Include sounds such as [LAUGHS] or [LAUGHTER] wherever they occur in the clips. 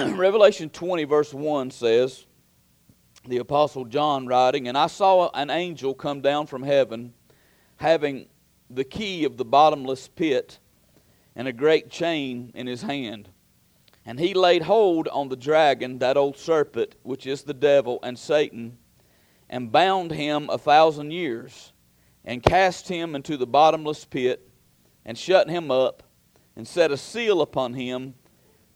[CLEARS THROAT] Revelation 20, verse 1 says, the Apostle John writing, And I saw an angel come down from heaven, having the key of the bottomless pit and a great chain in his hand. And he laid hold on the dragon, that old serpent, which is the devil and Satan, and bound him a thousand years, and cast him into the bottomless pit, and shut him up, and set a seal upon him,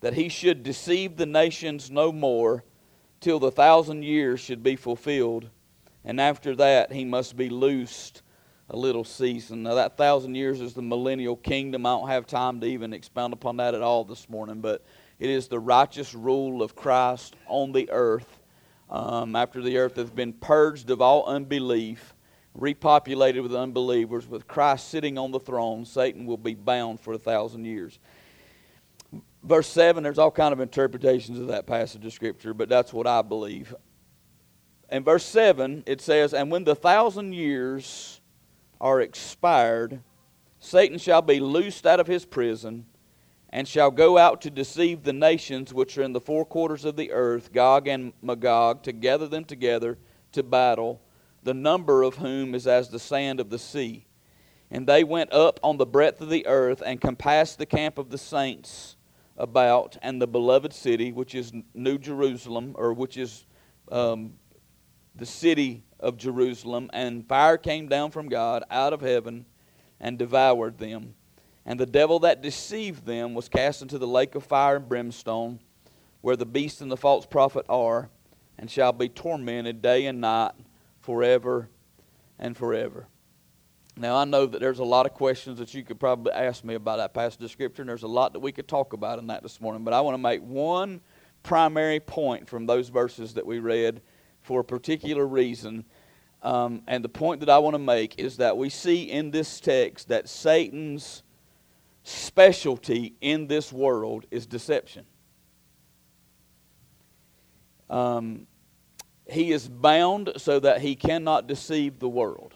that he should deceive the nations no more, till the thousand years should be fulfilled. And after that he must be loosed a little season. Now, that thousand years is the millennial kingdom. I don't have time to even expound upon that at all this morning, but it is the righteous rule of Christ on the earth um, after the earth has been purged of all unbelief, repopulated with unbelievers, with Christ sitting on the throne. Satan will be bound for a thousand years. Verse 7, there's all kind of interpretations of that passage of Scripture, but that's what I believe. In verse 7, it says, And when the thousand years are expired, Satan shall be loosed out of his prison and shall go out to deceive the nations which are in the four quarters of the earth, Gog and Magog, to gather them together to battle, the number of whom is as the sand of the sea. And they went up on the breadth of the earth and compassed the camp of the saints about, and the beloved city, which is New Jerusalem, or which is um, the city of Jerusalem, and fire came down from God out of heaven and devoured them. And the devil that deceived them was cast into the lake of fire and brimstone, where the beast and the false prophet are, and shall be tormented day and night forever and forever. Now, I know that there's a lot of questions that you could probably ask me about that passage of Scripture, and there's a lot that we could talk about in that this morning, but I want to make one primary point from those verses that we read for a particular reason. Um, and the point that I want to make is that we see in this text that Satan's specialty in this world is deception. Um, he is bound so that he cannot deceive the world.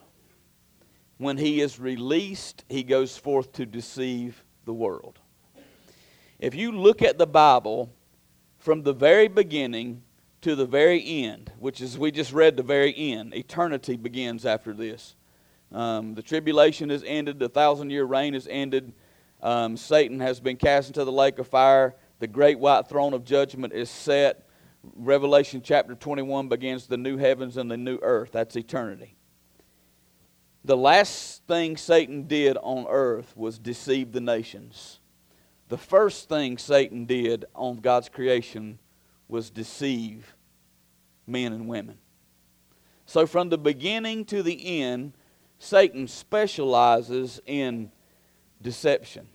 When he is released, he goes forth to deceive the world. If you look at the Bible from the very beginning to the very end, which is, we just read the very end. Eternity begins after this. Um, the tribulation is ended, the thousand year reign is ended. Um, Satan has been cast into the lake of fire. The great white throne of judgment is set. Revelation chapter 21 begins the new heavens and the new earth. That's eternity. The last thing Satan did on earth was deceive the nations. The first thing Satan did on God's creation was deceive men and women. So, from the beginning to the end, Satan specializes in deception.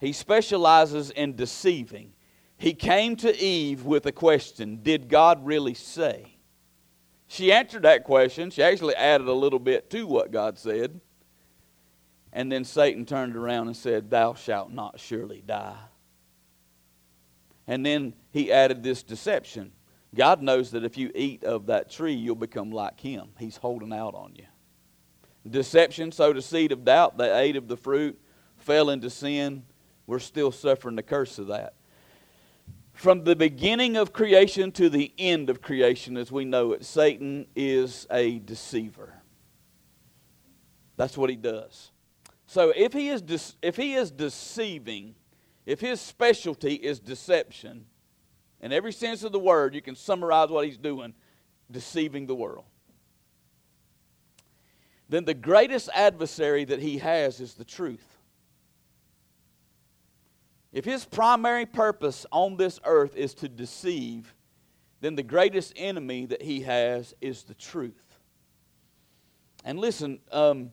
He specializes in deceiving. He came to Eve with a question Did God really say? She answered that question. She actually added a little bit to what God said. And then Satan turned around and said, Thou shalt not surely die. And then he added this deception. God knows that if you eat of that tree, you'll become like him. He's holding out on you. Deception sowed a seed of doubt. They ate of the fruit, fell into sin. We're still suffering the curse of that. From the beginning of creation to the end of creation, as we know it, Satan is a deceiver. That's what he does. So if he is, de- if he is deceiving, if his specialty is deception, in every sense of the word, you can summarize what he's doing deceiving the world. Then the greatest adversary that he has is the truth. If his primary purpose on this earth is to deceive, then the greatest enemy that he has is the truth. And listen, um,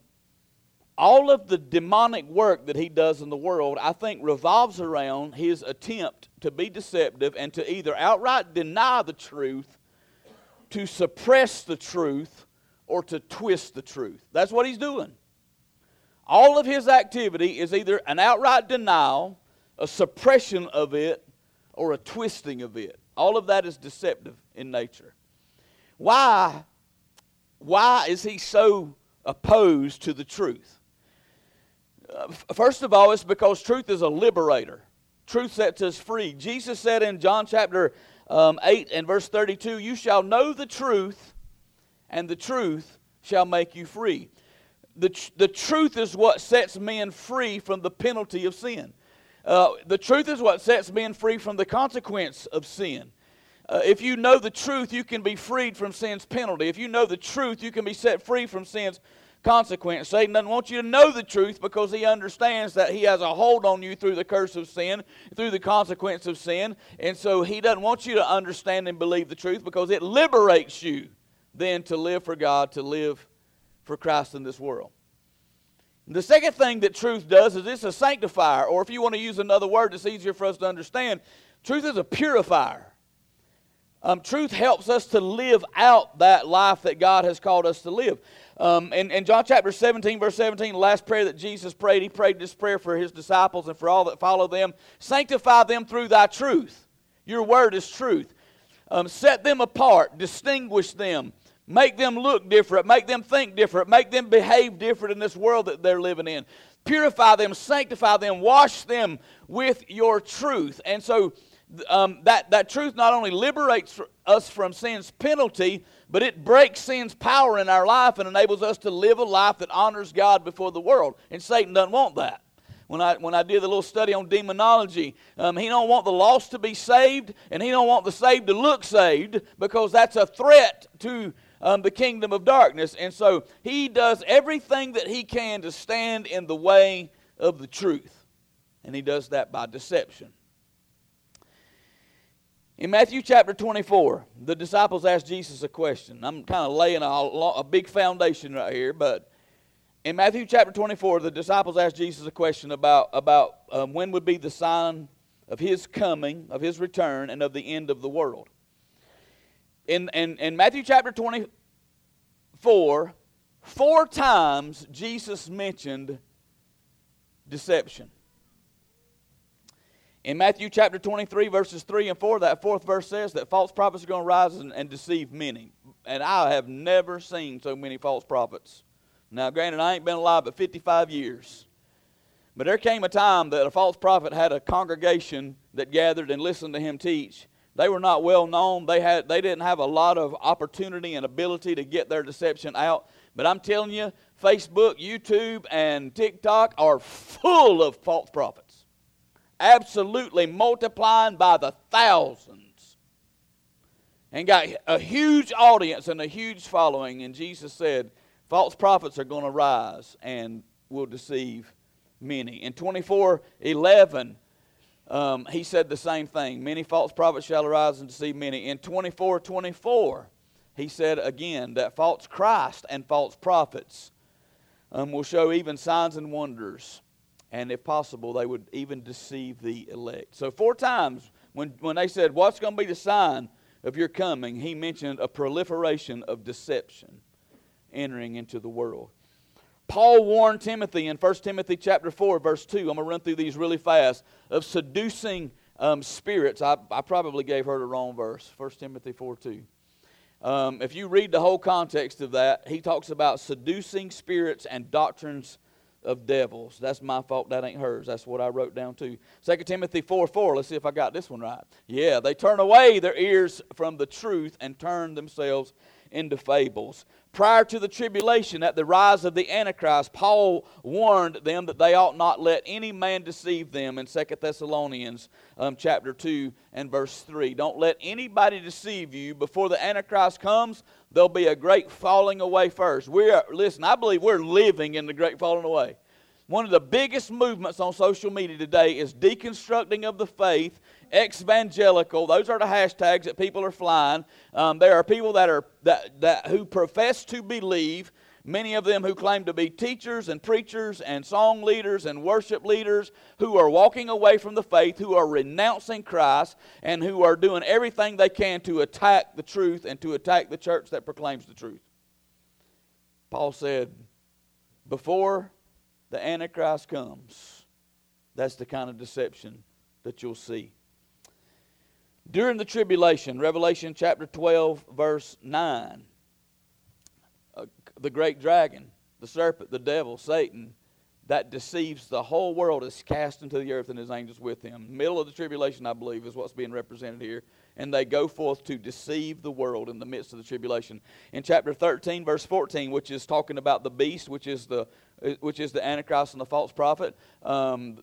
all of the demonic work that he does in the world, I think, revolves around his attempt to be deceptive and to either outright deny the truth, to suppress the truth, or to twist the truth. That's what he's doing. All of his activity is either an outright denial, a suppression of it, or a twisting of it. All of that is deceptive in nature. Why? Why is he so opposed to the truth? Uh, first of all, it's because truth is a liberator. truth sets us free. Jesus said in John chapter um, 8 and verse 32, You shall know the truth, and the truth shall make you free. The, tr- the truth is what sets men free from the penalty of sin. Uh, the truth is what sets men free from the consequence of sin. Uh, if you know the truth, you can be freed from sin's penalty. If you know the truth, you can be set free from sin's consequence. Satan doesn't want you to know the truth because he understands that he has a hold on you through the curse of sin, through the consequence of sin. And so he doesn't want you to understand and believe the truth because it liberates you then to live for God, to live for Christ in this world. The second thing that truth does is it's a sanctifier, or if you want to use another word that's easier for us to understand, truth is a purifier. Um, truth helps us to live out that life that God has called us to live. Um, in, in John chapter 17, verse 17, the last prayer that Jesus prayed, he prayed this prayer for his disciples and for all that follow them. Sanctify them through thy truth. Your word is truth. Um, set them apart, distinguish them, make them look different, make them think different, make them behave different in this world that they're living in. Purify them, sanctify them, wash them with your truth. And so, um, that, that truth not only liberates us from sin's penalty, but it breaks sin's power in our life and enables us to live a life that honors God before the world. And Satan doesn't want that. When I, when I did the little study on demonology, um, he don't want the lost to be saved, and he don't want the saved to look saved because that's a threat to um, the kingdom of darkness. And so he does everything that he can to stand in the way of the truth. And he does that by deception. In Matthew chapter 24, the disciples asked Jesus a question. I'm kind of laying a, a big foundation right here, but in Matthew chapter 24, the disciples asked Jesus a question about, about um, when would be the sign of his coming, of his return, and of the end of the world. In, in, in Matthew chapter 24, four times Jesus mentioned deception. In Matthew chapter 23, verses 3 and 4, that fourth verse says that false prophets are going to rise and, and deceive many. And I have never seen so many false prophets. Now, granted, I ain't been alive but 55 years. But there came a time that a false prophet had a congregation that gathered and listened to him teach. They were not well known. They, had, they didn't have a lot of opportunity and ability to get their deception out. But I'm telling you, Facebook, YouTube, and TikTok are full of false prophets absolutely multiplying by the thousands and got a huge audience and a huge following. And Jesus said, false prophets are going to rise and will deceive many. In 24 11, um, he said the same thing. Many false prophets shall arise and deceive many. In 24 24, he said again that false Christ and false prophets um, will show even signs and wonders and if possible, they would even deceive the elect. So, four times when, when they said, What's going to be the sign of your coming? he mentioned a proliferation of deception entering into the world. Paul warned Timothy in 1 Timothy chapter 4, verse 2. I'm going to run through these really fast of seducing um, spirits. I, I probably gave her the wrong verse. 1 Timothy 4 2. Um, if you read the whole context of that, he talks about seducing spirits and doctrines of devils. That's my fault. That ain't hers. That's what I wrote down too. 2 Timothy 4 4. Let's see if I got this one right. Yeah, they turn away their ears from the truth and turn themselves into fables. Prior to the tribulation, at the rise of the Antichrist, Paul warned them that they ought not let any man deceive them in 2 Thessalonians um, chapter 2 and verse 3. Don't let anybody deceive you. Before the Antichrist comes, there'll be a great falling away first. We're, listen, I believe we're living in the great falling away. One of the biggest movements on social media today is deconstructing of the faith evangelical. Those are the hashtags that people are flying. Um, there are people that are that, that who profess to believe. Many of them who claim to be teachers and preachers and song leaders and worship leaders who are walking away from the faith, who are renouncing Christ, and who are doing everything they can to attack the truth and to attack the church that proclaims the truth. Paul said, before the Antichrist comes, that's the kind of deception that you'll see. During the tribulation, Revelation chapter 12, verse 9, uh, the great dragon, the serpent, the devil, Satan, that deceives the whole world is cast into the earth and his angels with him. Middle of the tribulation, I believe, is what's being represented here. And they go forth to deceive the world in the midst of the tribulation. In chapter 13, verse 14, which is talking about the beast, which is the, which is the Antichrist and the false prophet, um,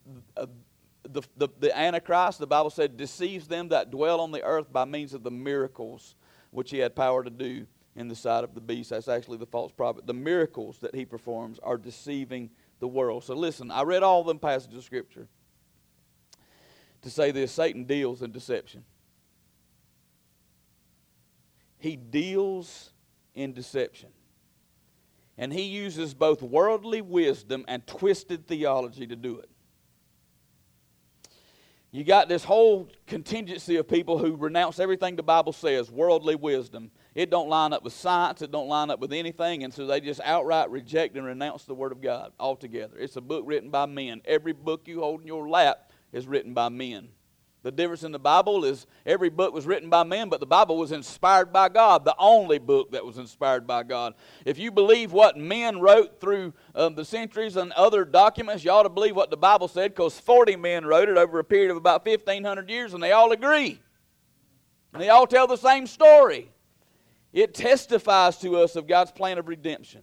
the, the, the Antichrist, the Bible said, deceives them that dwell on the earth by means of the miracles which he had power to do in the sight of the beast. That's actually the false prophet. The miracles that he performs are deceiving the world. So listen, I read all them passages of Scripture to say this Satan deals in deception. He deals in deception. And he uses both worldly wisdom and twisted theology to do it. You got this whole contingency of people who renounce everything the Bible says, worldly wisdom. It don't line up with science, it don't line up with anything, and so they just outright reject and renounce the Word of God altogether. It's a book written by men. Every book you hold in your lap is written by men. The difference in the Bible is every book was written by men, but the Bible was inspired by God, the only book that was inspired by God. If you believe what men wrote through um, the centuries and other documents, you ought to believe what the Bible said because 40 men wrote it over a period of about 1,500 years, and they all agree. And they all tell the same story. It testifies to us of God's plan of redemption.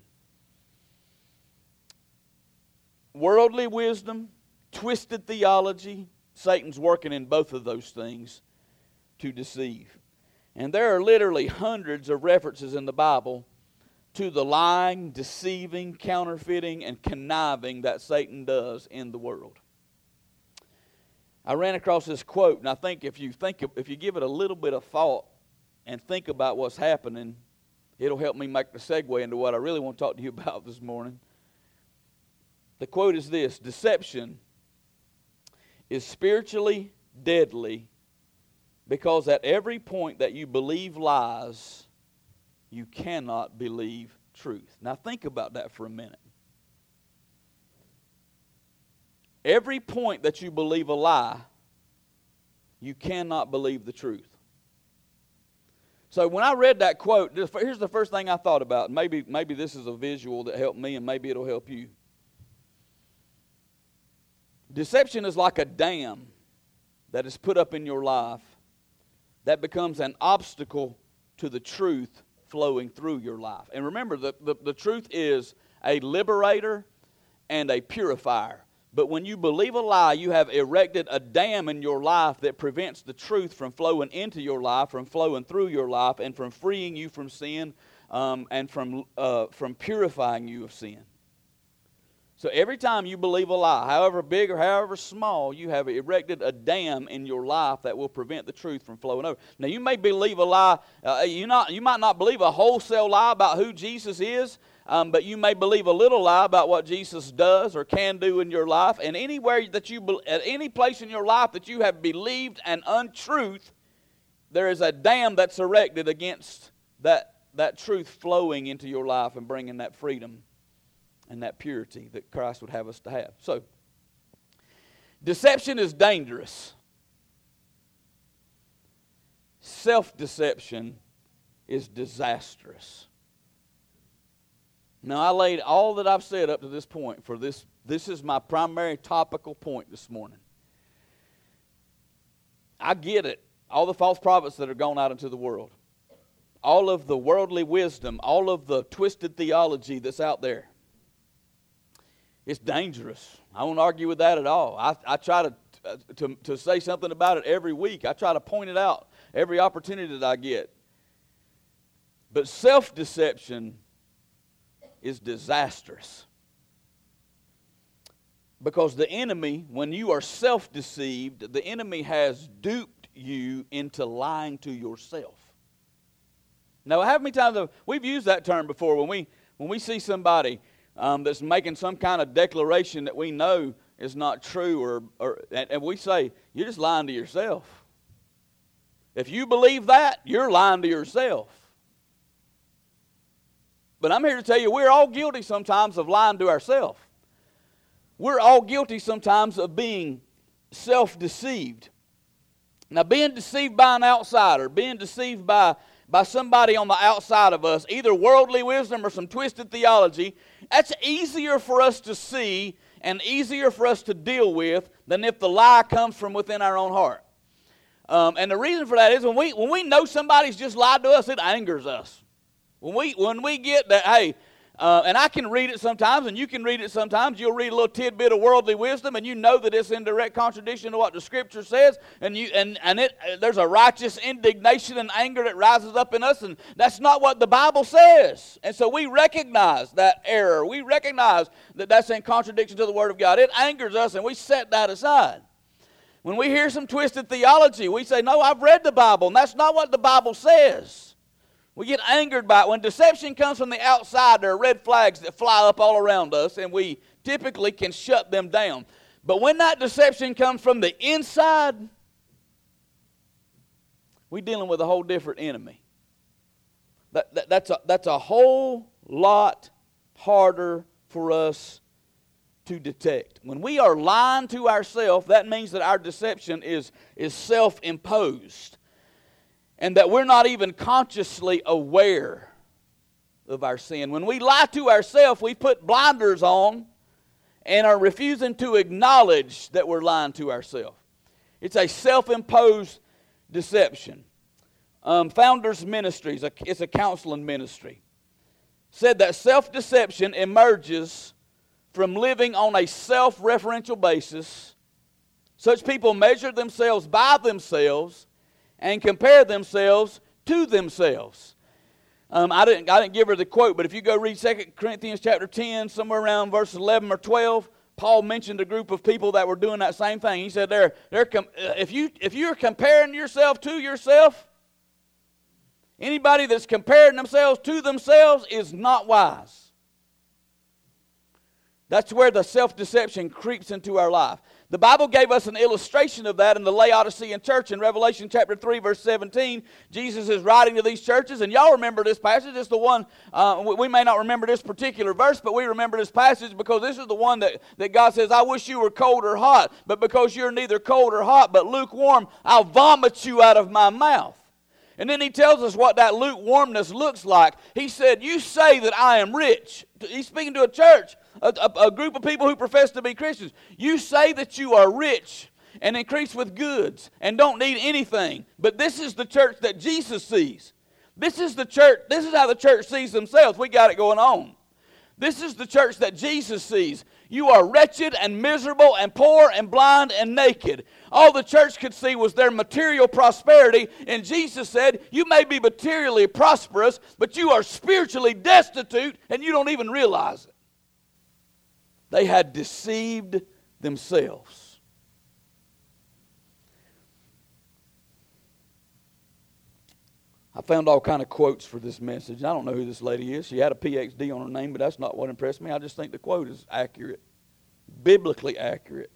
Worldly wisdom, twisted theology, Satan's working in both of those things to deceive. And there are literally hundreds of references in the Bible to the lying, deceiving, counterfeiting, and conniving that Satan does in the world. I ran across this quote, and I think if you think if you give it a little bit of thought and think about what's happening, it'll help me make the segue into what I really want to talk to you [LAUGHS] about this morning. The quote is this: "Deception is spiritually deadly because at every point that you believe lies, you cannot believe truth. Now, think about that for a minute. Every point that you believe a lie, you cannot believe the truth. So when I read that quote, here's the first thing I thought about. Maybe, maybe this is a visual that helped me, and maybe it'll help you. Deception is like a dam that is put up in your life that becomes an obstacle to the truth flowing through your life. And remember, the, the, the truth is a liberator and a purifier. But when you believe a lie, you have erected a dam in your life that prevents the truth from flowing into your life, from flowing through your life, and from freeing you from sin um, and from, uh, from purifying you of sin. So every time you believe a lie, however big or however small, you have erected a dam in your life that will prevent the truth from flowing over. Now you may believe a lie. Uh, you not you might not believe a wholesale lie about who Jesus is, um, but you may believe a little lie about what Jesus does or can do in your life. And anywhere that you at any place in your life that you have believed an untruth, there is a dam that's erected against that that truth flowing into your life and bringing that freedom and that purity that Christ would have us to have. So, deception is dangerous. Self deception is disastrous. Now, I laid all that I've said up to this point for this. This is my primary topical point this morning. I get it. All the false prophets that are gone out into the world, all of the worldly wisdom, all of the twisted theology that's out there. It's dangerous. I won't argue with that at all. I, I try to, uh, to, to say something about it every week. I try to point it out every opportunity that I get. But self deception is disastrous. Because the enemy, when you are self deceived, the enemy has duped you into lying to yourself. Now, how many times have, we've used that term before when we when we see somebody um, that's making some kind of declaration that we know is not true, or, or and we say, you're just lying to yourself. If you believe that, you're lying to yourself. But I'm here to tell you, we're all guilty sometimes of lying to ourselves. We're all guilty sometimes of being self deceived. Now, being deceived by an outsider, being deceived by, by somebody on the outside of us, either worldly wisdom or some twisted theology, that's easier for us to see and easier for us to deal with than if the lie comes from within our own heart. Um, and the reason for that is when we, when we know somebody's just lied to us, it angers us. When we, when we get that, hey, uh, and I can read it sometimes, and you can read it sometimes. You'll read a little tidbit of worldly wisdom, and you know that it's in direct contradiction to what the Scripture says, and you and and it uh, there's a righteous indignation and anger that rises up in us, and that's not what the Bible says. And so we recognize that error. We recognize that that's in contradiction to the Word of God. It angers us, and we set that aside. When we hear some twisted theology, we say, "No, I've read the Bible, and that's not what the Bible says." We get angered by it. When deception comes from the outside, there are red flags that fly up all around us, and we typically can shut them down. But when that deception comes from the inside, we're dealing with a whole different enemy. That, that, that's, a, that's a whole lot harder for us to detect. When we are lying to ourselves, that means that our deception is, is self imposed and that we're not even consciously aware of our sin. When we lie to ourselves, we put blinders on and are refusing to acknowledge that we're lying to ourselves. It's a self imposed deception. Um, Founders Ministries, it's a counseling ministry, said that self deception emerges from living on a self referential basis. Such people measure themselves by themselves and compare themselves to themselves. Um, I, didn't, I didn't give her the quote, but if you go read 2 Corinthians chapter 10, somewhere around verse 11 or 12, Paul mentioned a group of people that were doing that same thing. He said, they're, they're com- uh, if, you, if you're comparing yourself to yourself, anybody that's comparing themselves to themselves is not wise. That's where the self deception creeps into our life. The Bible gave us an illustration of that in the Laodicean church in Revelation chapter 3, verse 17. Jesus is writing to these churches, and y'all remember this passage. It's the one, uh, we may not remember this particular verse, but we remember this passage because this is the one that, that God says, I wish you were cold or hot, but because you're neither cold or hot, but lukewarm, I'll vomit you out of my mouth. And then he tells us what that lukewarmness looks like. He said, You say that I am rich. He's speaking to a church a, a, a group of people who profess to be Christians. You say that you are rich and increase with goods and don't need anything. But this is the church that Jesus sees. This is the church, this is how the church sees themselves. We got it going on. This is the church that Jesus sees. You are wretched and miserable and poor and blind and naked. All the church could see was their material prosperity, and Jesus said, You may be materially prosperous, but you are spiritually destitute and you don't even realize it. They had deceived themselves. I found all kind of quotes for this message. I don't know who this lady is. She had a PhD on her name, but that's not what impressed me. I just think the quote is accurate, biblically accurate.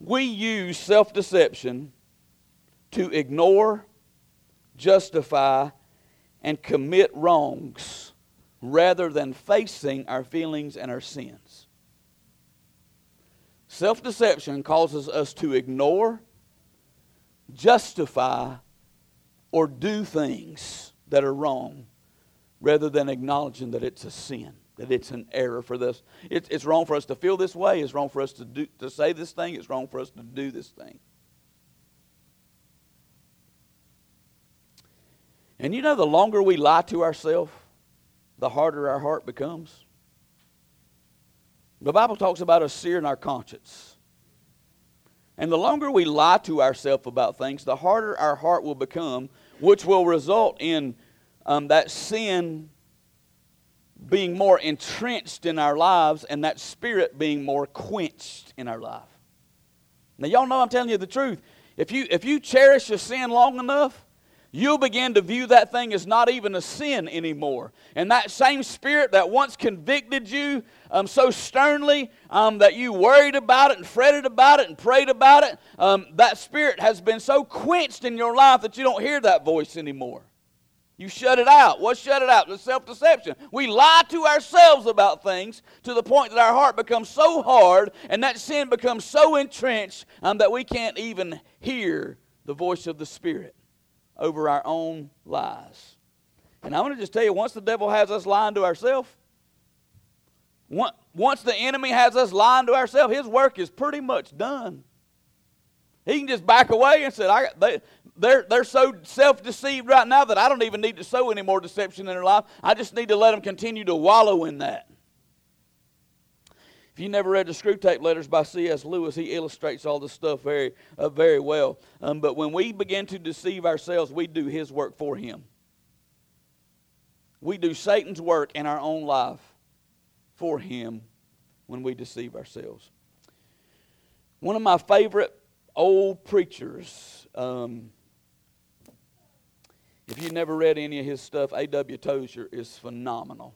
We use self deception to ignore, justify, and commit wrongs rather than facing our feelings and our sins. Self deception causes us to ignore, justify, or do things that are wrong rather than acknowledging that it's a sin, that it's an error for this. It's, it's wrong for us to feel this way, it's wrong for us to, do, to say this thing, it's wrong for us to do this thing. And you know, the longer we lie to ourselves, the harder our heart becomes. The Bible talks about us searing our conscience. And the longer we lie to ourselves about things, the harder our heart will become, which will result in um, that sin being more entrenched in our lives and that spirit being more quenched in our life. Now, y'all know I'm telling you the truth. If you, if you cherish your sin long enough, you'll begin to view that thing as not even a sin anymore. And that same spirit that once convicted you um, so sternly um, that you worried about it and fretted about it and prayed about it, um, that spirit has been so quenched in your life that you don't hear that voice anymore. You shut it out. What shut it out? The self deception. We lie to ourselves about things to the point that our heart becomes so hard and that sin becomes so entrenched um, that we can't even hear the voice of the Spirit over our own lies. And I want to just tell you once the devil has us lying to ourselves, Once the enemy has us lying to ourselves, his work is pretty much done. He can just back away and say, they, they're, they're so self deceived right now that I don't even need to sow any more deception in their life. I just need to let them continue to wallow in that. If you never read the Screwtape Letters by C.S. Lewis, he illustrates all this stuff very, uh, very well. Um, but when we begin to deceive ourselves, we do his work for him. We do Satan's work in our own life for him when we deceive ourselves. One of my favorite old preachers, um, if you've never read any of his stuff, A.W. Tozer is phenomenal.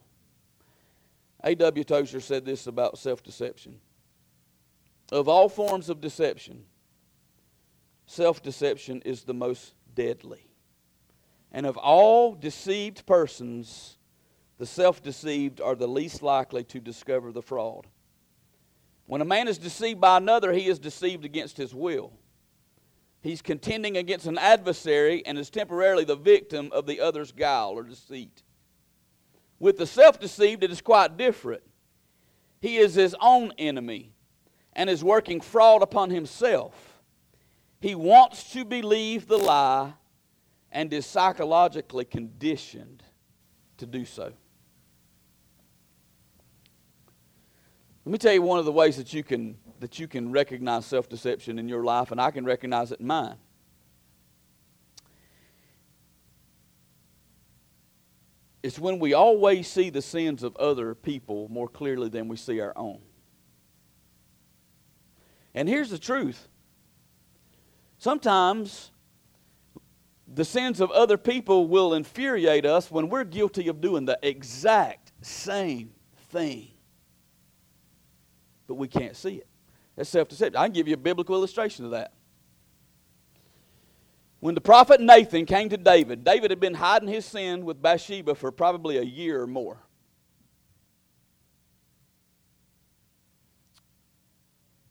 A.W. Tozer said this about self deception. Of all forms of deception, self deception is the most deadly. And of all deceived persons, the self deceived are the least likely to discover the fraud. When a man is deceived by another, he is deceived against his will. He's contending against an adversary and is temporarily the victim of the other's guile or deceit. With the self deceived, it is quite different. He is his own enemy and is working fraud upon himself. He wants to believe the lie and is psychologically conditioned to do so. Let me tell you one of the ways that you can that you can recognize self-deception in your life, and I can recognize it in mine. It's when we always see the sins of other people more clearly than we see our own. And here's the truth. Sometimes the sins of other people will infuriate us when we're guilty of doing the exact same thing but we can't see it. That's self deception. I can give you a biblical illustration of that. When the prophet Nathan came to David, David had been hiding his sin with Bathsheba for probably a year or more.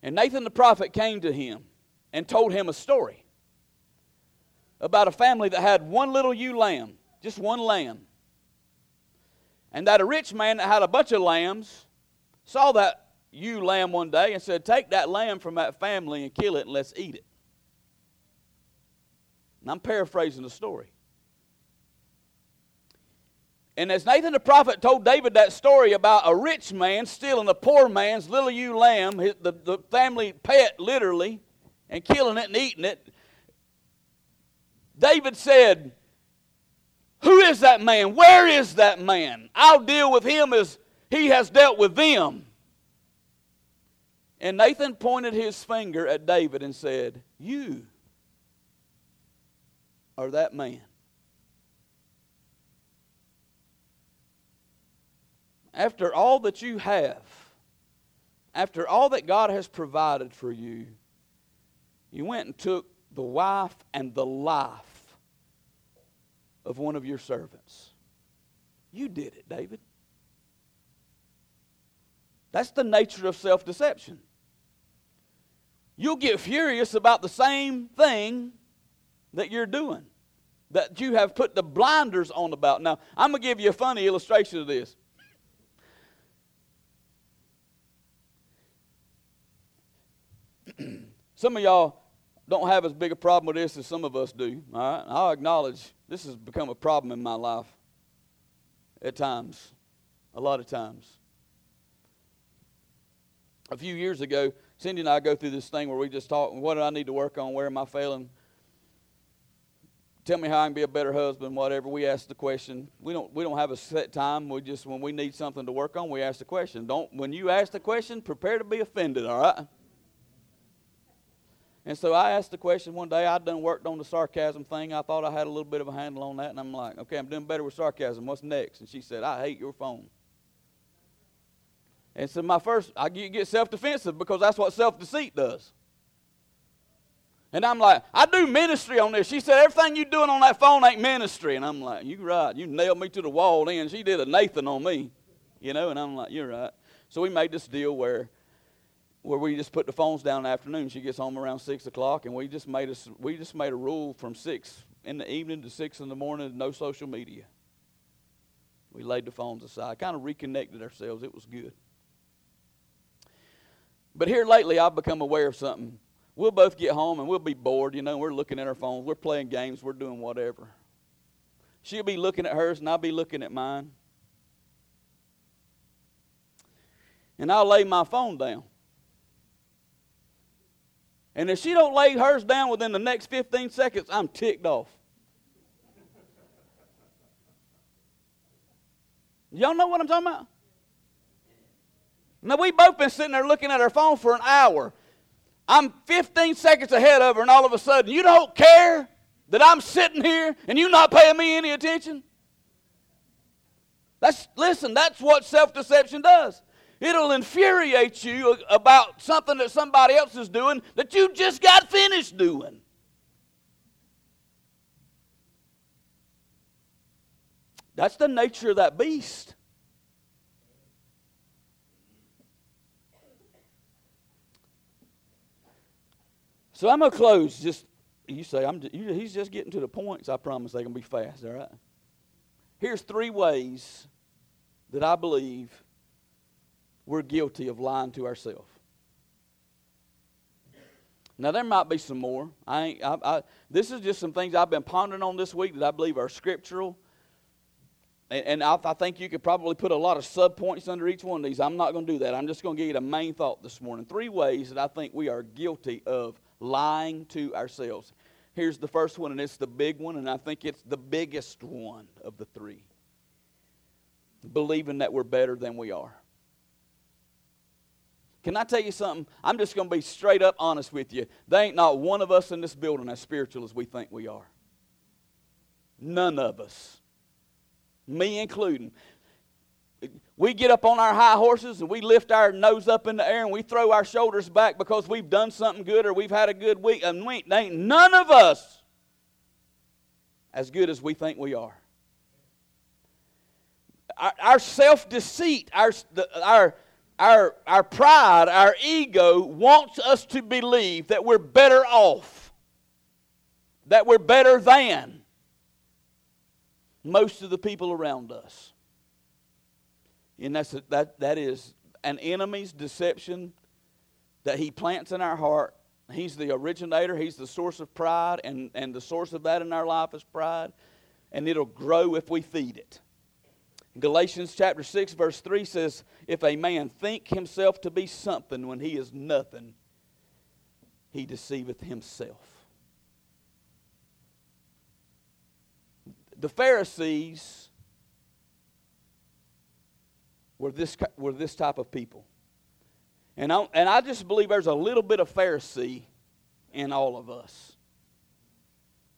And Nathan the prophet came to him and told him a story about a family that had one little ewe lamb, just one lamb. And that a rich man that had a bunch of lambs saw that ewe lamb one day and said, Take that lamb from that family and kill it and let's eat it. And I'm paraphrasing the story. And as Nathan the prophet told David that story about a rich man stealing a poor man's little ewe lamb, the, the family pet literally, and killing it and eating it, David said, Who is that man? Where is that man? I'll deal with him as he has dealt with them. And Nathan pointed his finger at David and said, You are that man. After all that you have, after all that God has provided for you, you went and took the wife and the life of one of your servants. You did it, David. That's the nature of self deception you'll get furious about the same thing that you're doing, that you have put the blinders on about. Now, I'm going to give you a funny illustration of this. [CLEARS THROAT] some of y'all don't have as big a problem with this as some of us do. All right, I'll acknowledge this has become a problem in my life at times, a lot of times. A few years ago, Cindy and I go through this thing where we just talk, what do I need to work on? Where am I failing? Tell me how I can be a better husband, whatever. We ask the question. We don't we don't have a set time. We just when we need something to work on, we ask the question. Don't when you ask the question, prepare to be offended, all right? And so I asked the question one day. I'd done worked on the sarcasm thing. I thought I had a little bit of a handle on that, and I'm like, okay, I'm doing better with sarcasm. What's next? And she said, I hate your phone. And so my first, I get self defensive because that's what self deceit does. And I'm like, I do ministry on this. She said, everything you doing on that phone ain't ministry. And I'm like, you right. You nailed me to the wall then. She did a Nathan on me. You know, and I'm like, you're right. So we made this deal where where we just put the phones down in the afternoon. She gets home around six o'clock, and we just made us we just made a rule from six in the evening to six in the morning, no social media. We laid the phones aside, kind of reconnected ourselves. It was good. But here lately, I've become aware of something. We'll both get home and we'll be bored, you know, we're looking at our phones, we're playing games, we're doing whatever. She'll be looking at hers and I'll be looking at mine. And I'll lay my phone down. And if she don't lay hers down within the next 15 seconds, I'm ticked off. Y'all know what I'm talking about? Now, we both been sitting there looking at our phone for an hour. I'm 15 seconds ahead of her, and all of a sudden, you don't care that I'm sitting here and you're not paying me any attention? That's listen, that's what self-deception does. It'll infuriate you about something that somebody else is doing that you just got finished doing. That's the nature of that beast. So I'm going to close. Just you say I'm. He's just getting to the points. I promise they're going to be fast. All right. Here's three ways that I believe we're guilty of lying to ourselves. Now there might be some more. I, ain't, I, I, this is just some things I've been pondering on this week that I believe are scriptural. And, and I, I, think you could probably put a lot of subpoints under each one of these. I'm not going to do that. I'm just going to give you the main thought this morning. Three ways that I think we are guilty of lying to ourselves. Here's the first one, and it's the big one, and I think it's the biggest one of the three believing that we're better than we are. Can I tell you something? I'm just going to be straight up honest with you. There ain't not one of us in this building as spiritual as we think we are. None of us. Me including we get up on our high horses and we lift our nose up in the air and we throw our shoulders back because we've done something good or we've had a good week. And we ain't none of us as good as we think we are. Our, our self deceit, our, our, our, our pride, our ego wants us to believe that we're better off, that we're better than most of the people around us. And that's a, that, that is an enemy's deception that he plants in our heart. He's the originator, he's the source of pride, and, and the source of that in our life is pride. And it'll grow if we feed it. Galatians chapter 6, verse 3 says, If a man think himself to be something when he is nothing, he deceiveth himself. The Pharisees were this, were this type of people. And I, and I just believe there's a little bit of Pharisee in all of us.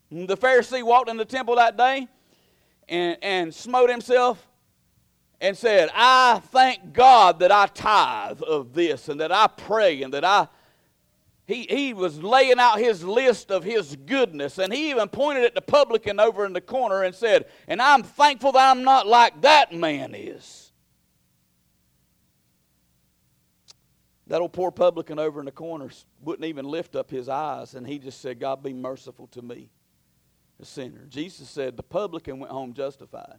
The Pharisee walked in the temple that day and, and smote himself and said, I thank God that I tithe of this and that I pray and that I. He, he was laying out his list of his goodness, and he even pointed at the publican over in the corner and said, And I'm thankful that I'm not like that man is. That old poor publican over in the corner wouldn't even lift up his eyes, and he just said, God be merciful to me, a sinner. Jesus said, The publican went home justified.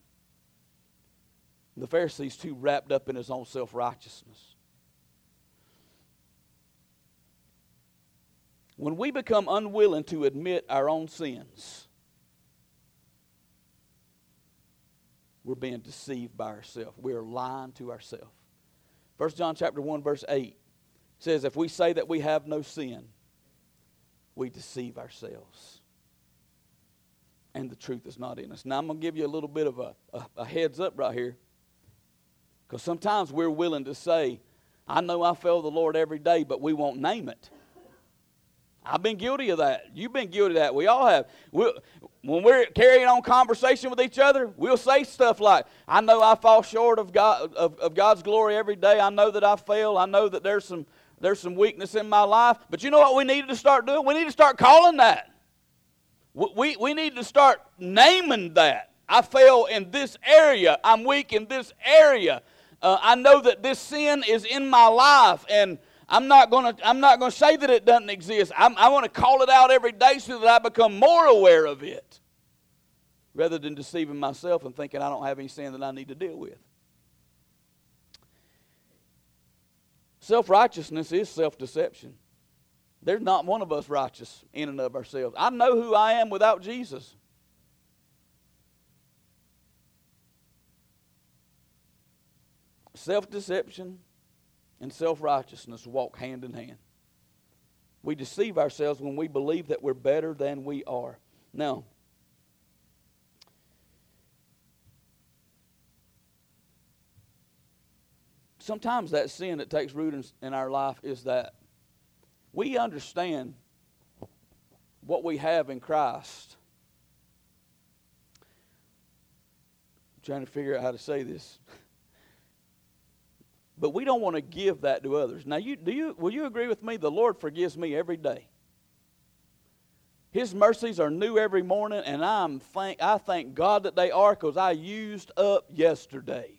The Pharisees too wrapped up in his own self righteousness. When we become unwilling to admit our own sins, we're being deceived by ourselves. We're lying to ourselves. 1 John chapter 1, verse 8 says, If we say that we have no sin, we deceive ourselves. And the truth is not in us. Now, I'm going to give you a little bit of a, a, a heads up right here. Because sometimes we're willing to say, I know I fail the Lord every day, but we won't name it. I've been guilty of that. You've been guilty of that. We all have. We'll, when we're carrying on conversation with each other, we'll say stuff like, I know I fall short of, God, of, of God's glory every day. I know that I fail. I know that there's some there's some weakness in my life. But you know what we need to start doing? We need to start calling that. We, we need to start naming that. I fail in this area. I'm weak in this area. Uh, I know that this sin is in my life, and I'm not going to. I'm not going to say that it doesn't exist. I'm, I want to call it out every day so that I become more aware of it, rather than deceiving myself and thinking I don't have any sin that I need to deal with. Self righteousness is self deception. There's not one of us righteous in and of ourselves. I know who I am without Jesus. Self deception and self righteousness walk hand in hand. We deceive ourselves when we believe that we're better than we are. Now, sometimes that sin that takes root in, in our life is that we understand what we have in Christ. I'm trying to figure out how to say this. [LAUGHS] But we don't want to give that to others. Now, you, do you, will you agree with me? The Lord forgives me every day. His mercies are new every morning, and I'm thank, I thank God that they are because I used up yesterday's.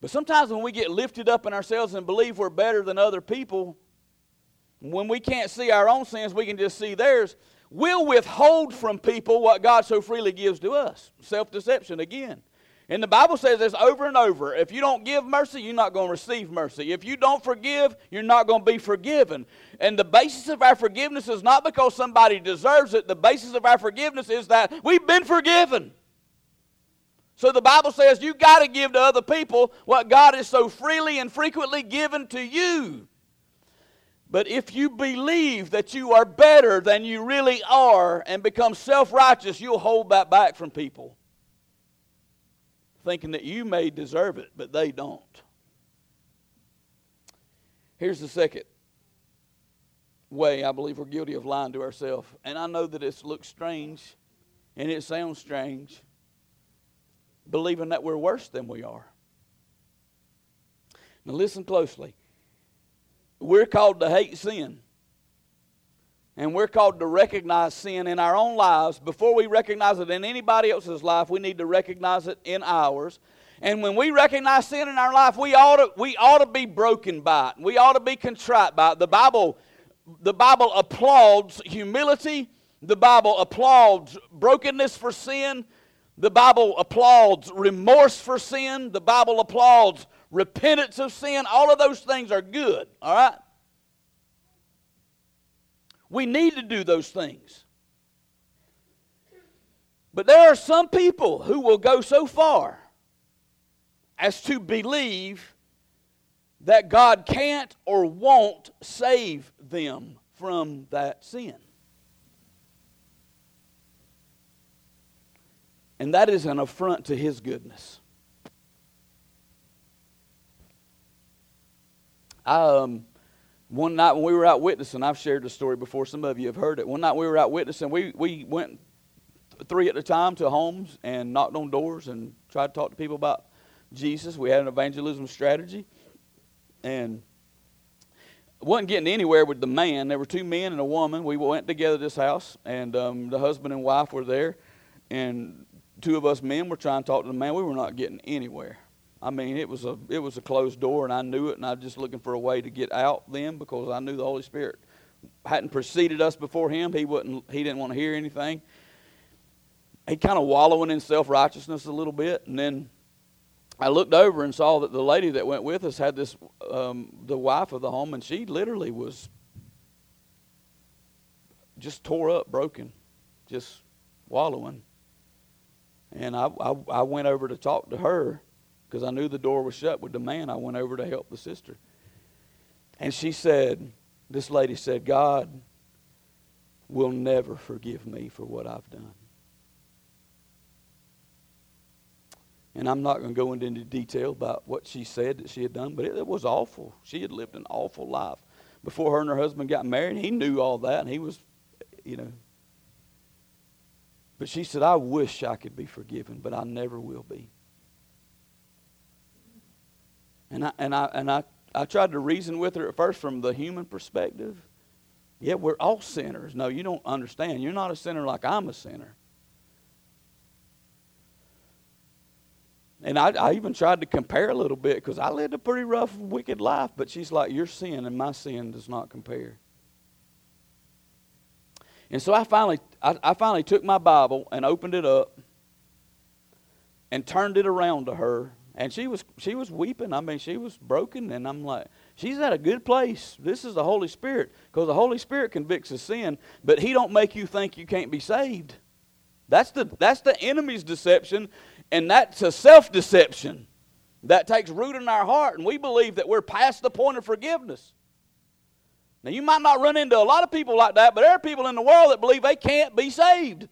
But sometimes when we get lifted up in ourselves and believe we're better than other people, when we can't see our own sins, we can just see theirs. We'll withhold from people what God so freely gives to us. Self deception again. And the Bible says this over and over. If you don't give mercy, you're not going to receive mercy. If you don't forgive, you're not going to be forgiven. And the basis of our forgiveness is not because somebody deserves it. The basis of our forgiveness is that we've been forgiven. So the Bible says you got to give to other people what God has so freely and frequently given to you. But if you believe that you are better than you really are and become self righteous, you'll hold that back from people thinking that you may deserve it, but they don't. Here's the second way I believe we're guilty of lying to ourselves. And I know that it looks strange and it sounds strange, believing that we're worse than we are. Now, listen closely. We're called to hate sin. And we're called to recognize sin in our own lives. Before we recognize it in anybody else's life, we need to recognize it in ours. And when we recognize sin in our life, we ought to, we ought to be broken by it. We ought to be contrite by it. The Bible, the Bible applauds humility. The Bible applauds brokenness for sin. The Bible applauds remorse for sin. The Bible applauds repentance of sin. All of those things are good, all right? We need to do those things. But there are some people who will go so far as to believe that God can't or won't save them from that sin. And that is an affront to His goodness. I, um, one night when we were out witnessing, I've shared the story before, some of you have heard it. One night we were out witnessing, we, we went three at a time to homes and knocked on doors and tried to talk to people about Jesus. We had an evangelism strategy. And wasn't getting anywhere with the man. There were two men and a woman. We went together to this house, and um, the husband and wife were there. And two of us men were trying to talk to the man. We were not getting anywhere. I mean, it was a it was a closed door, and I knew it, and I was just looking for a way to get out then because I knew the Holy Spirit hadn't preceded us before Him. He wouldn't he didn't want to hear anything. He kind of wallowing in self righteousness a little bit, and then I looked over and saw that the lady that went with us had this um, the wife of the home, and she literally was just tore up, broken, just wallowing. And I, I, I went over to talk to her because I knew the door was shut with the man. I went over to help the sister. And she said, This lady said, God will never forgive me for what I've done. And I'm not going to go into detail about what she said that she had done, but it, it, was awful. She had lived an awful life. Before her and her husband got married, he knew all that, and he was, you know. But she said, I wish I could be forgiven, but I never will be. And I, and I, and I, I tried to reason with her at first from the human perspective. Yeah, we're all sinners. No, you don't understand. You're not a sinner like I'm a sinner. And I, I even tried to compare a little bit because I lived a pretty rough, wicked life. But she's like, Your sin and my sin does not compare. And so I finally, I, I finally took my Bible and opened it up and turned it around to her and she was she was weeping. I mean, she was broken, and I'm like, she's at a good place. This is the Holy Spirit, because the Holy Spirit convicts of sin, but He don't make you think you can't be saved. That's the that's the enemy's deception, and that's a self deception that takes root in our heart, and we believe that we're past the point of forgiveness. Now, you might not run into a lot of people like that, but there are people in the world that believe they can't be saved.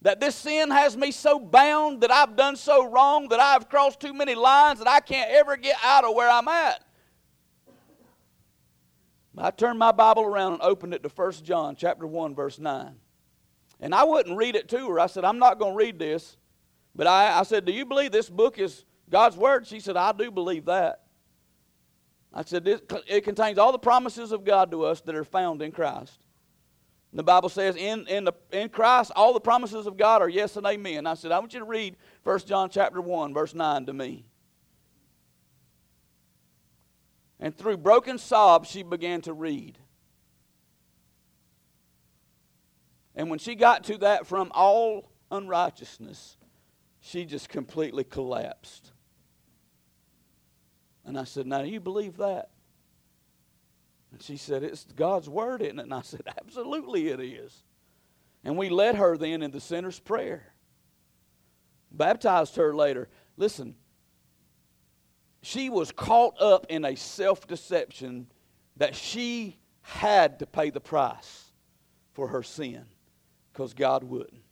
That this sin has me so bound, that I've done so wrong, that I've crossed too many lines, that I can't ever get out of where I'm at. I turned my Bible around and opened it to 1 John chapter 1, verse 9. And I wouldn't read it to her. I said, I'm not going to read this. But I, I said, Do you believe this book is God's Word? She said, I do believe that. I said, It contains all the promises of God to us that are found in Christ. The Bible says, in, in, the, in Christ, all the promises of God are yes and amen. I said, I want you to read 1 John chapter 1, verse 9 to me. And through broken sobs, she began to read. And when she got to that, from all unrighteousness, she just completely collapsed. And I said, Now, you believe that? And she said, It's God's word, isn't it? And I said, Absolutely it is. And we led her then in the sinner's prayer. Baptized her later. Listen, she was caught up in a self deception that she had to pay the price for her sin because God wouldn't.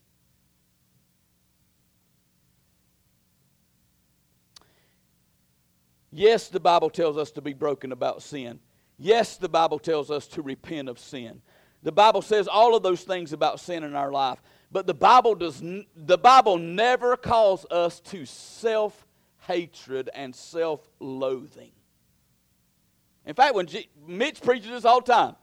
Yes, the Bible tells us to be broken about sin. Yes, the Bible tells us to repent of sin. The Bible says all of those things about sin in our life. But the Bible does the Bible never calls us to self-hatred and self-loathing. In fact, when G- Mitch preaches this all the time,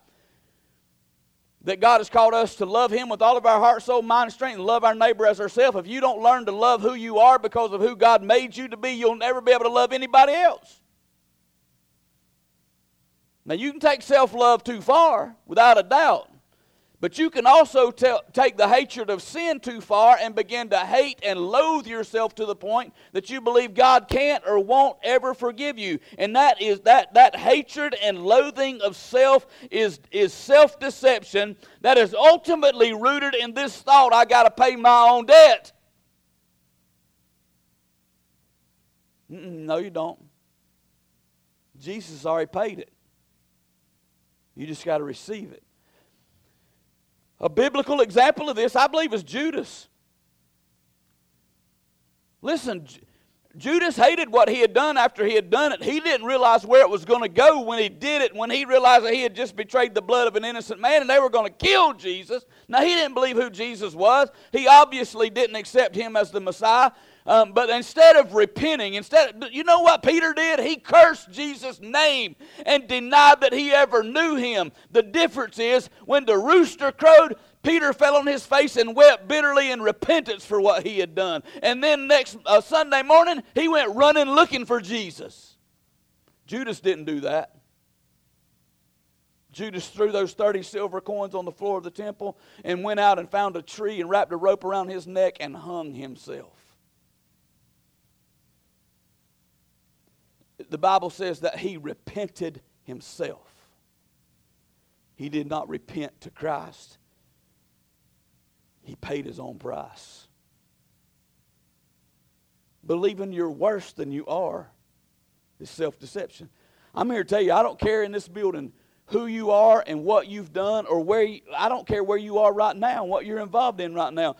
that God has called us to love Him with all of our heart, soul, mind, and strength, and love our neighbor as ourselves. If you don't learn to love who you are because of who God made you to be, you'll never be able to love anybody else. Now, you can take self love too far, without a doubt. But you can also tell, take the hatred of sin too far and begin to hate and loathe yourself to the point that you believe God can't or won't ever forgive you. And that is that that hatred and loathing of self is, is self-deception that is ultimately rooted in this thought, I gotta pay my own debt. Mm-mm, no, you don't. Jesus already paid it. You just got to receive it. A biblical example of this, I believe, is Judas. Listen, Judas hated what he had done after he had done it. He didn't realize where it was going to go when he did it, when he realized that he had just betrayed the blood of an innocent man and they were going to kill Jesus. Now, he didn't believe who Jesus was. He obviously didn't accept him as the Messiah. Um, but instead of repenting, instead, of, you know what Peter did? He cursed Jesus' name and denied that he ever knew him. The difference is when the rooster crowed, Peter fell on his face and wept bitterly in repentance for what he had done. And then next uh, Sunday morning, he went running looking for Jesus. Judas didn't do that. Judas threw those 30 silver coins on the floor of the temple and went out and found a tree and wrapped a rope around his neck and hung himself. The Bible says that he repented himself. He did not repent to Christ, he paid his own price. Believing you're worse than you are is self deception. I'm here to tell you, I don't care in this building who you are and what you've done or where you, I don't care where you are right now, what you're involved in right now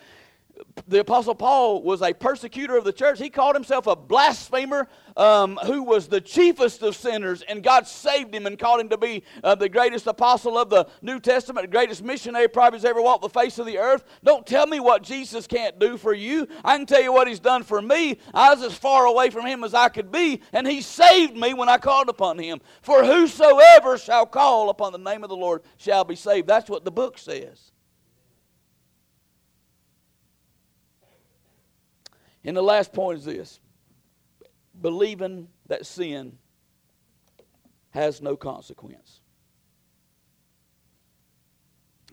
the Apostle Paul was a persecutor of the church. He called himself a blasphemer um, who was the chiefest of sinners, and God saved him and called him to be uh, the greatest apostle of the New Testament, the greatest missionary probably has ever walked the face of the earth. Don't tell me what Jesus can't do for you. I can tell you what he's done for me. I was as far away from him as I could be, and he saved me when I called upon him. For whosoever shall call upon the name of the Lord shall be saved. That's what the book says. And the last point is this believing that sin has no consequence.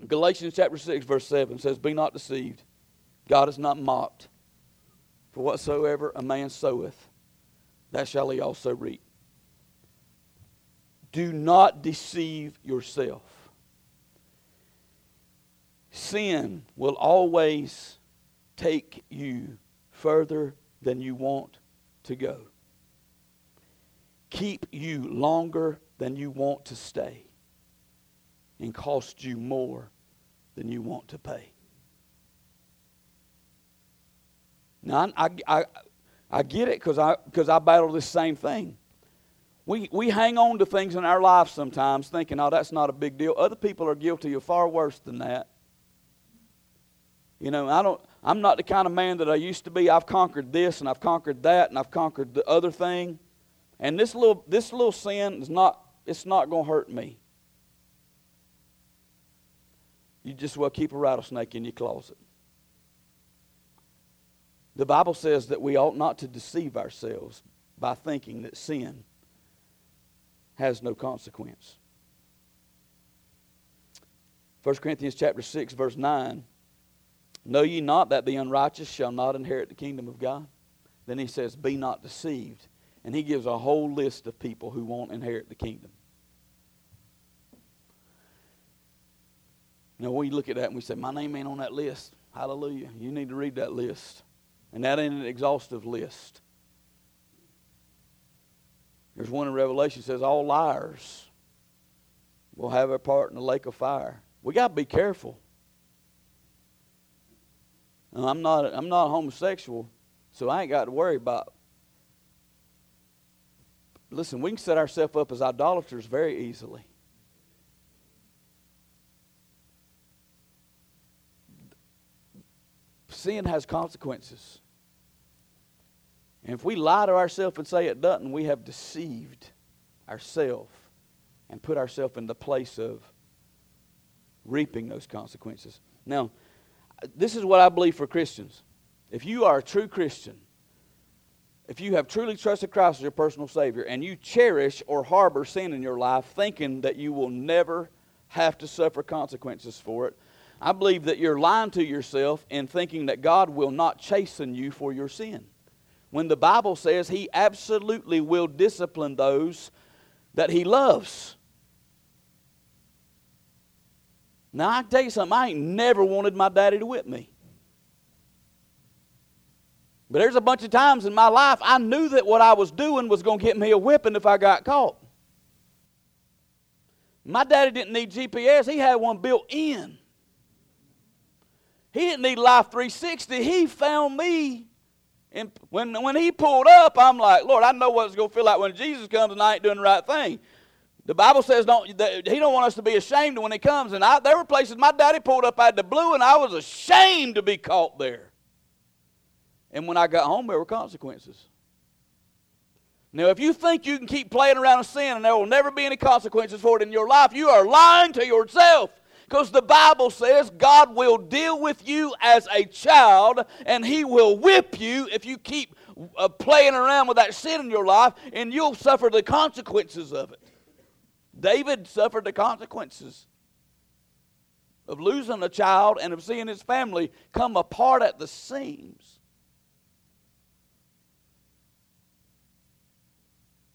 Galatians chapter 6, verse 7 says, Be not deceived. God is not mocked. For whatsoever a man soweth, that shall he also reap. Do not deceive yourself. Sin will always take you further than you want to go, keep you longer than you want to stay, and cost you more than you want to pay. Now, I, I, I get it because I, cause I battle this same thing. We, we hang on to things in our life sometimes thinking, oh, that's not a big deal. Other people are guilty of far worse than that. You know, I don't, I'm not the kind of man that I used to be. I've conquered this and I've conquered that and I've conquered the other thing. And this little, this little sin is not, it's not going to hurt me. You just well keep a rattlesnake in your closet. The Bible says that we ought not to deceive ourselves by thinking that sin has no consequence. 1 Corinthians chapter 6 verse 9 Know ye not that the unrighteous shall not inherit the kingdom of God? Then he says, Be not deceived. And he gives a whole list of people who won't inherit the kingdom. Now, we look at that and we say, My name ain't on that list. Hallelujah. You need to read that list. And that ain't an exhaustive list. There's one in Revelation that says, All liars will have a part in the lake of fire. We got to be careful. I'm not, I'm not homosexual, so I ain't got to worry about. Listen, we can set ourselves up as idolaters very easily. Sin has consequences. And if we lie to ourselves and say it doesn't, we have deceived ourselves and put ourselves in the place of reaping those consequences. Now, this is what I believe for Christians. If you are a true Christian, if you have truly trusted Christ as your personal Savior, and you cherish or harbor sin in your life, thinking that you will never have to suffer consequences for it, I believe that you're lying to yourself in thinking that God will not chasten you for your sin. When the Bible says He absolutely will discipline those that He loves. Now, I can tell you something, I ain't never wanted my daddy to whip me. But there's a bunch of times in my life I knew that what I was doing was going to get me a whipping if I got caught. My daddy didn't need GPS, he had one built in. He didn't need Life 360. He found me. And when, when he pulled up, I'm like, Lord, I know what it's going to feel like when Jesus comes and I ain't doing the right thing. The Bible says don't, that he don't want us to be ashamed when he comes. And I, there were places my daddy pulled up out the blue, and I was ashamed to be caught there. And when I got home, there were consequences. Now, if you think you can keep playing around with sin and there will never be any consequences for it in your life, you are lying to yourself. Because the Bible says God will deal with you as a child and He will whip you if you keep uh, playing around with that sin in your life, and you'll suffer the consequences of it. David suffered the consequences of losing a child and of seeing his family come apart at the seams.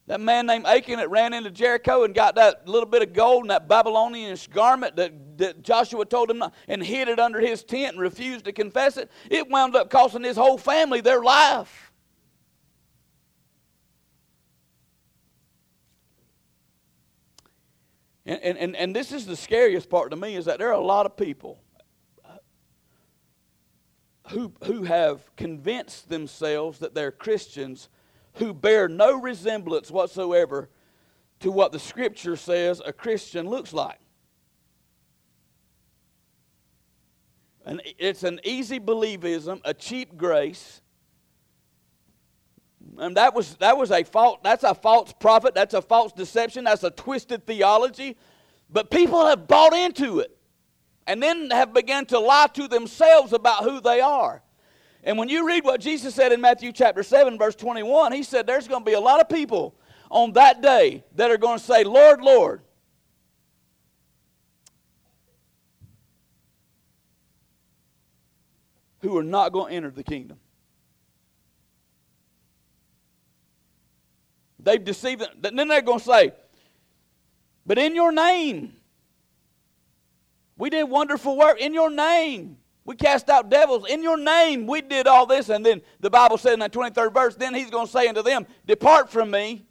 That man named Achan that ran into Jericho and got that little bit of gold and that Babylonian garment that, that Joshua told him not, and hid it under his tent and refused to confess it, it wound up costing his whole family their life. And, and, and this is the scariest part to me is that there are a lot of people who, who have convinced themselves that they're Christians who bear no resemblance whatsoever to what the Scripture says a Christian looks like. And it's an easy believism, a cheap grace. And that was, that was a false, that's a false prophet, that's a false deception, that's a twisted theology. But people have bought into it and then have begun to lie to themselves about who they are. And when you read what Jesus said in Matthew chapter 7, verse 21, he said there's going to be a lot of people on that day that are going to say, Lord, Lord. Who are not going to enter the kingdom. They've deceived them. Then they're going to say, But in your name, we did wonderful work. In your name, we cast out devils. In your name, we did all this. And then the Bible said in that 23rd verse, then he's going to say unto them, Depart from me,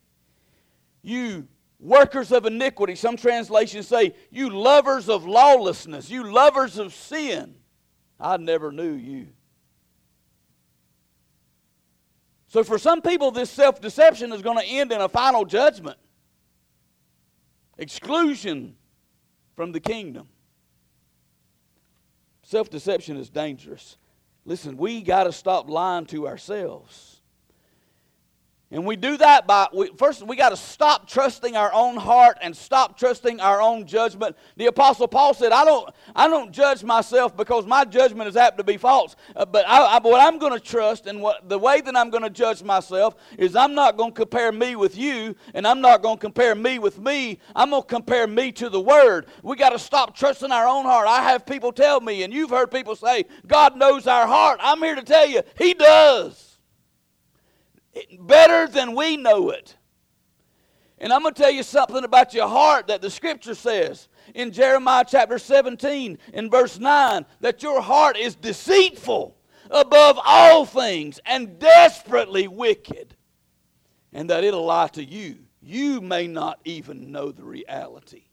you workers of iniquity. Some translations say, You lovers of lawlessness, you lovers of sin. I never knew you. So, for some people, this self deception is going to end in a final judgment exclusion from the kingdom. Self deception is dangerous. Listen, we got to stop lying to ourselves. And we do that by, we, first, we got to stop trusting our own heart and stop trusting our own judgment. The Apostle Paul said, I don't, I don't judge myself because my judgment is apt to be false. Uh, but I, I, what I'm going to trust and what, the way that I'm going to judge myself is I'm not going to compare me with you and I'm not going to compare me with me. I'm going to compare me to the Word. We got to stop trusting our own heart. I have people tell me, and you've heard people say, God knows our heart. I'm here to tell you, He does better than we know it. And I'm going to tell you something about your heart that the scripture says in Jeremiah chapter 17 in verse 9 that your heart is deceitful above all things and desperately wicked, and that it'll lie to you. You may not even know the reality.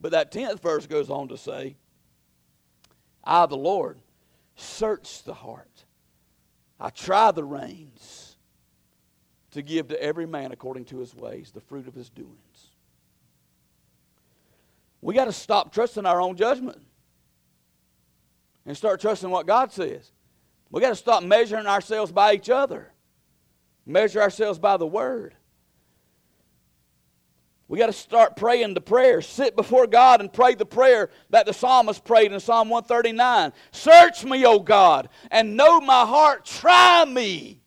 But that 10th verse goes on to say, I, the Lord, search the heart I try the reins to give to every man according to his ways, the fruit of his doings. We got to stop trusting our own judgment and start trusting what God says. We got to stop measuring ourselves by each other, measure ourselves by the Word. We got to start praying the prayer. Sit before God and pray the prayer that the psalmist prayed in Psalm 139. Search me, O God, and know my heart. Try me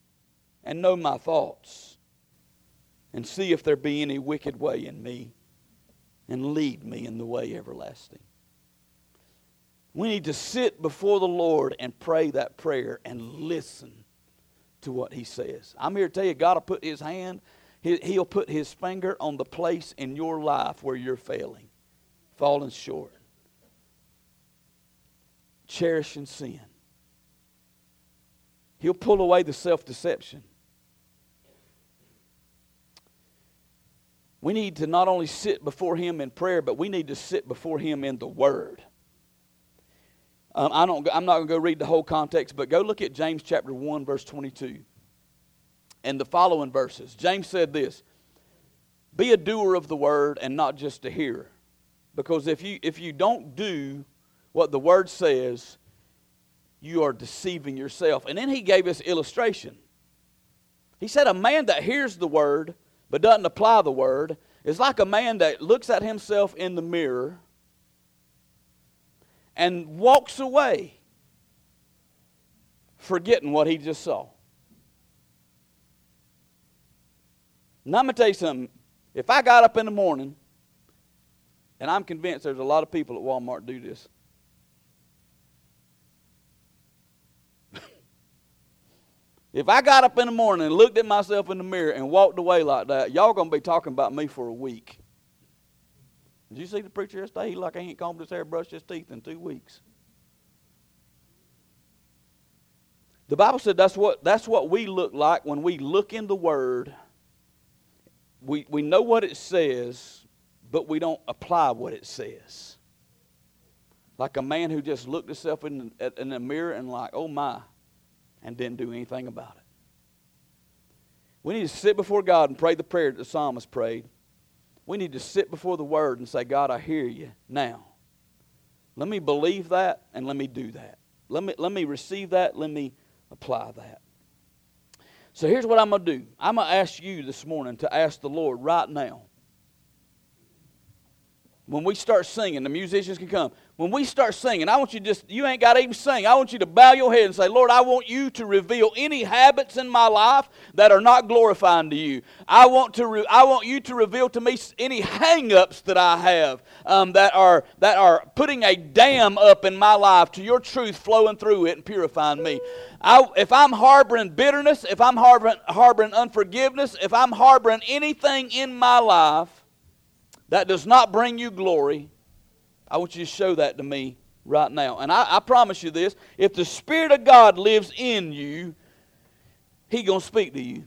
and know my thoughts. And see if there be any wicked way in me, and lead me in the way everlasting. We need to sit before the Lord and pray that prayer and listen to what He says. I'm here to tell you, God will put His hand He'll put his finger on the place in your life where you're failing, falling short, cherishing sin. He'll pull away the self deception. We need to not only sit before Him in prayer, but we need to sit before Him in the Word. Um, I don't, I'm not going to go read the whole context, but go look at James chapter 1, verse 22 and the following verses. James said this Be a doer of the word and not just a hearer. Because if you, if you don't do what the word says, you are deceiving yourself. And then he gave us illustration. He said, A man that hears the word but doesn't apply the word is like a man that looks at himself in the mirror and walks away forgetting what he just saw. Now, I'm going to tell you something. If I got up in the morning, and I'm convinced there's a lot of people at Walmart do this. [LAUGHS] if I got up in the morning and looked at myself in the mirror and walked away like that, y'all going to be talking about me for a week. Did you see the preacher yesterday? He like he ain't combed his hair, brushed his teeth in two weeks. The Bible said that's what, that's what we look like when we look in the Word we, we know what it says, but we don't apply what it says. Like a man who just looked himself in, in the mirror and like, oh my, and didn't do anything about it. We need to sit before God and pray the prayer that the psalmist prayed. We need to sit before the Word and say, God, I hear you now. Let me believe that and let me do that. Let me, let me receive that. Let me apply that. So here's what I'm going to do I'm going to ask you this morning to ask the Lord right now when we start singing, the musicians can come. When we start singing, I want you to just, you ain't got to even sing. I want you to bow your head and say, Lord, I want you to reveal any habits in my life that are not glorifying to you. I want, to re- I want you to reveal to me any hang ups that I have um, that, are, that are putting a dam up in my life to your truth flowing through it and purifying me. I, if I'm harboring bitterness, if I'm harboring, harboring unforgiveness, if I'm harboring anything in my life that does not bring you glory, I want you to show that to me right now. And I, I promise you this if the Spirit of God lives in you, He going to speak to you.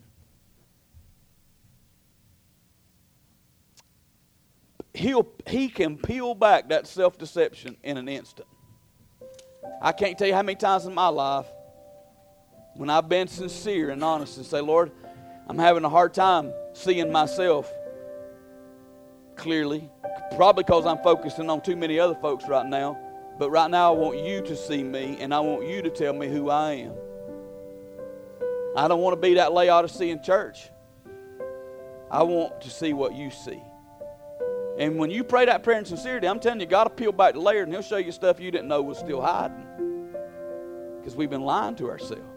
He'll, he can peel back that self deception in an instant. I can't tell you how many times in my life when I've been sincere and honest and say, Lord, I'm having a hard time seeing myself clearly. Probably because I'm focusing on too many other folks right now. But right now, I want you to see me and I want you to tell me who I am. I don't want to be that Laodicean church. I want to see what you see. And when you pray that prayer in sincerity, I'm telling you, God will peel back the layer and He'll show you stuff you didn't know was still hiding. Because we've been lying to ourselves.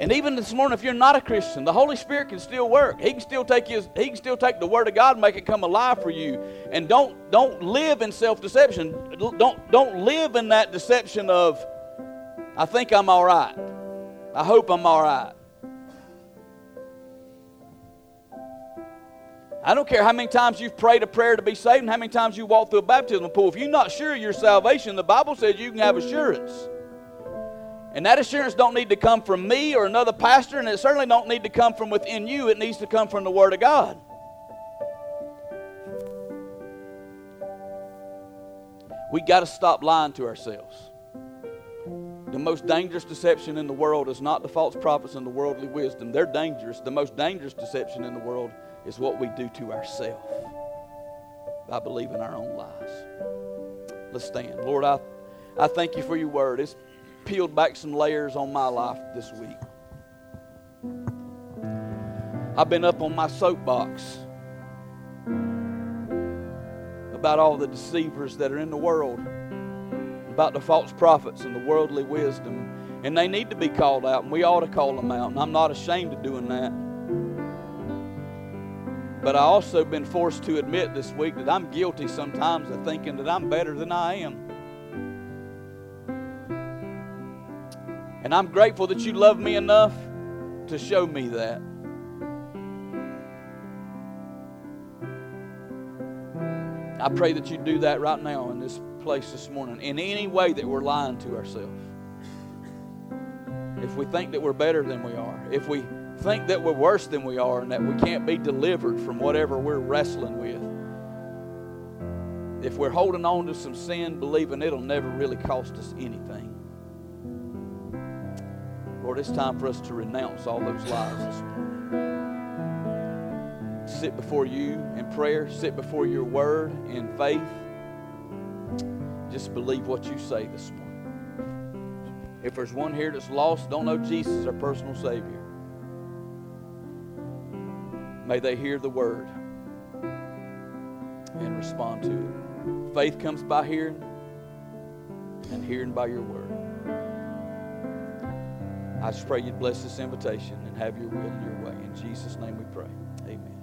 And even this morning, if you're not a Christian, the Holy Spirit can still work. He can still take his, He can still take the Word of God and make it come alive for you. And don't don't live in self-deception. Don't don't live in that deception of I think I'm all right. I hope I'm all right. I don't care how many times you've prayed a prayer to be saved and how many times you walk through a baptismal pool. If you're not sure of your salvation, the Bible says you can have assurance. And that assurance don't need to come from me or another pastor, and it certainly don't need to come from within you. It needs to come from the Word of God. We got to stop lying to ourselves. The most dangerous deception in the world is not the false prophets and the worldly wisdom. They're dangerous. The most dangerous deception in the world is what we do to ourselves by believing our own lies. Let's stand. Lord, I, I thank you for your word. It's peeled back some layers on my life this week. I've been up on my soapbox about all the deceivers that are in the world, about the false prophets and the worldly wisdom. And they need to be called out, and we ought to call them out. And I'm not ashamed of doing that. But I also been forced to admit this week that I'm guilty sometimes of thinking that I'm better than I am. And I'm grateful that you love me enough to show me that. I pray that you do that right now in this place this morning. In any way that we're lying to ourselves. If we think that we're better than we are, if we think that we're worse than we are and that we can't be delivered from whatever we're wrestling with, if we're holding on to some sin, believing it'll never really cost us anything. Lord, it's time for us to renounce all those lies this morning. Sit before you in prayer, sit before your word in faith. Just believe what you say this morning. If there's one here that's lost, don't know Jesus our personal Savior, may they hear the word and respond to it. Faith comes by hearing, and hearing by your word. I just pray you'd bless this invitation and have your will and your way. In Jesus' name we pray. Amen.